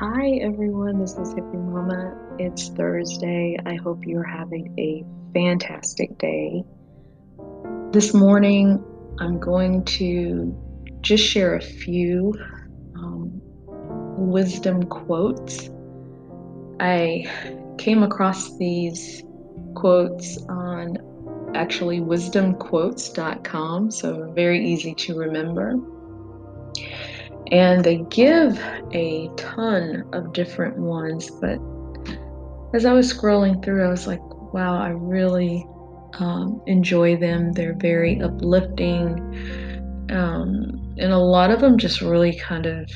Hi everyone, this is Hippie Mama. It's Thursday. I hope you're having a fantastic day. This morning, I'm going to just share a few um, wisdom quotes. I came across these quotes on actually wisdomquotes.com, so very easy to remember. And they give a ton of different ones, but as I was scrolling through, I was like, wow, I really um, enjoy them. They're very uplifting. Um, and a lot of them just really kind of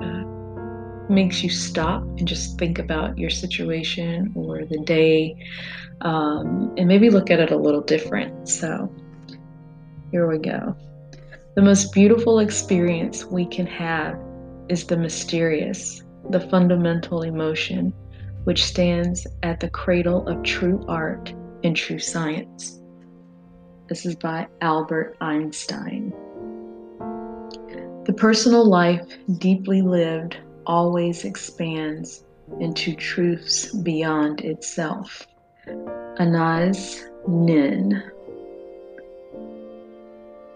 uh, makes you stop and just think about your situation or the day um, and maybe look at it a little different. So here we go. The most beautiful experience we can have is the mysterious, the fundamental emotion which stands at the cradle of true art and true science. This is by Albert Einstein. The personal life, deeply lived, always expands into truths beyond itself. Anaïs Nin.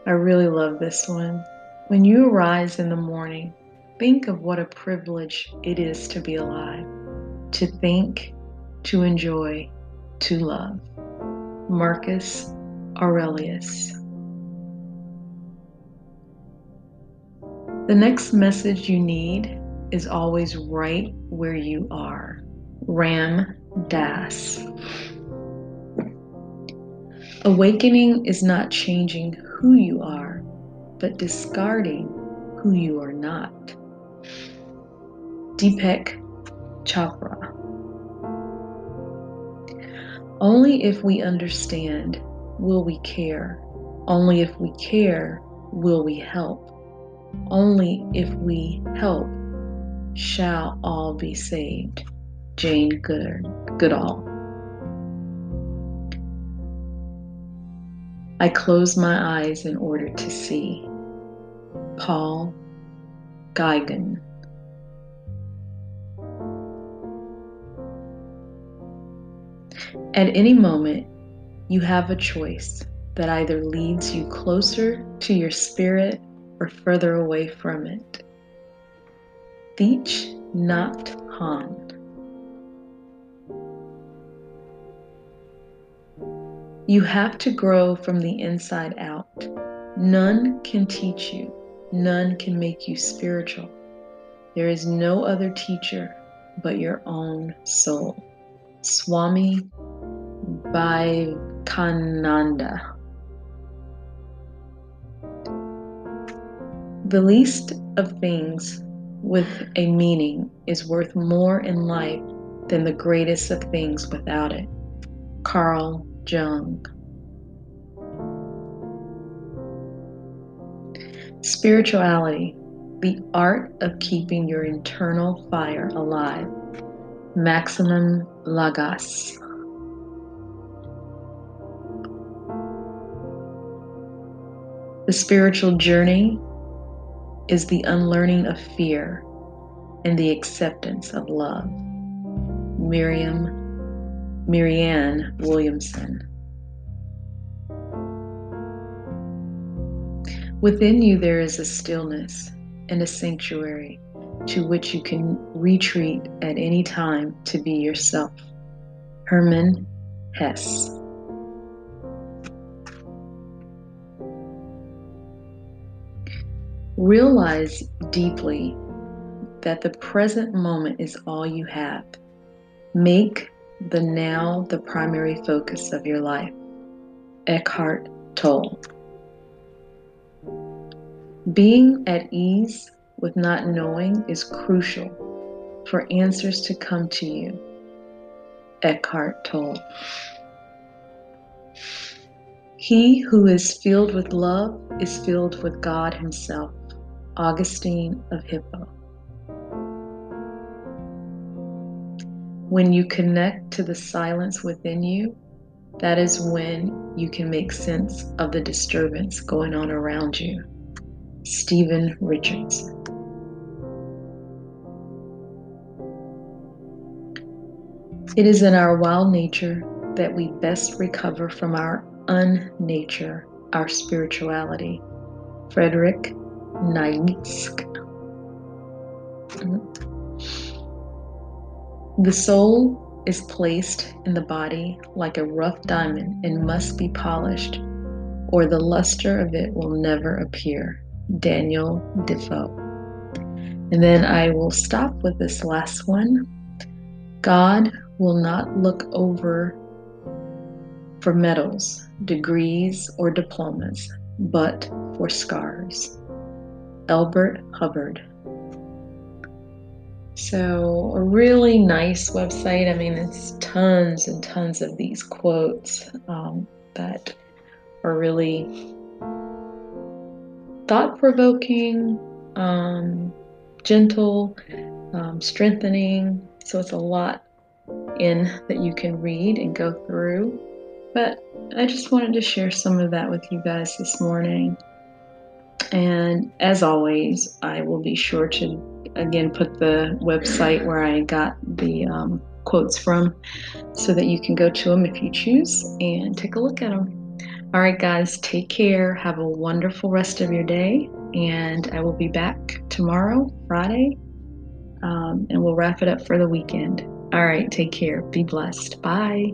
I really love this one. When you arise in the morning, think of what a privilege it is to be alive, to think, to enjoy, to love. Marcus Aurelius. The next message you need is always right where you are. Ram Dass. Awakening is not changing who you are, but discarding who you are not. Deepak Chopra. Only if we understand will we care. Only if we care will we help. Only if we help shall all be saved. Jane Goodall. I close my eyes in order to see. Paul Gauguin. At any moment, you have a choice that either leads you closer to your spirit or further away from it. Thich Nhat Hanh. You have to grow from the inside out. None can teach you, none can make you spiritual. There is no other teacher but your own soul. Swami Vivekananda. The least of things with a meaning is worth more in life than the greatest of things without it. Carl Jung. Spirituality, the art of keeping your internal fire alive. Maximum Lagacé. The spiritual journey is the unlearning of fear and the acceptance of love. Miriam Marianne Williamson. Within you, there is a stillness and a sanctuary to which you can retreat at any time to be yourself. Hermann Hesse. Realize deeply that the present moment is all you have. Make the now the primary focus of your life. Eckhart Tolle. Being at ease with not knowing is crucial for answers to come to you. Eckhart Tolle. He who is filled with love is filled with God Himself. Augustine of Hippo. When you connect to the silence within you, that is when you can make sense of the disturbance going on around you. Stephen Richards. It is in our wild nature that we best recover from our unnature, our spirituality. Frederick Nietzsche. The soul is placed in the body like a rough diamond and must be polished, or the luster of it will never appear. Daniel Defoe. And then I will stop with this last one. God will not look over for medals, degrees, or diplomas, but for scars. Elbert Hubbard. So, a really nice website. I mean, it's tons and tons of these quotes um, that are really thought provoking, um, gentle, um, strengthening. So, it's a lot in that you can read and go through. But I just wanted to share some of that with you guys this morning. And as always, I will be sure to again put the website where I got the um, quotes from so that you can go to them if you choose and take a look at them. All right, guys, take care. Have a wonderful rest of your day. And I will be back tomorrow, Friday, um, and we'll wrap it up for the weekend. All right, take care. Be blessed. Bye.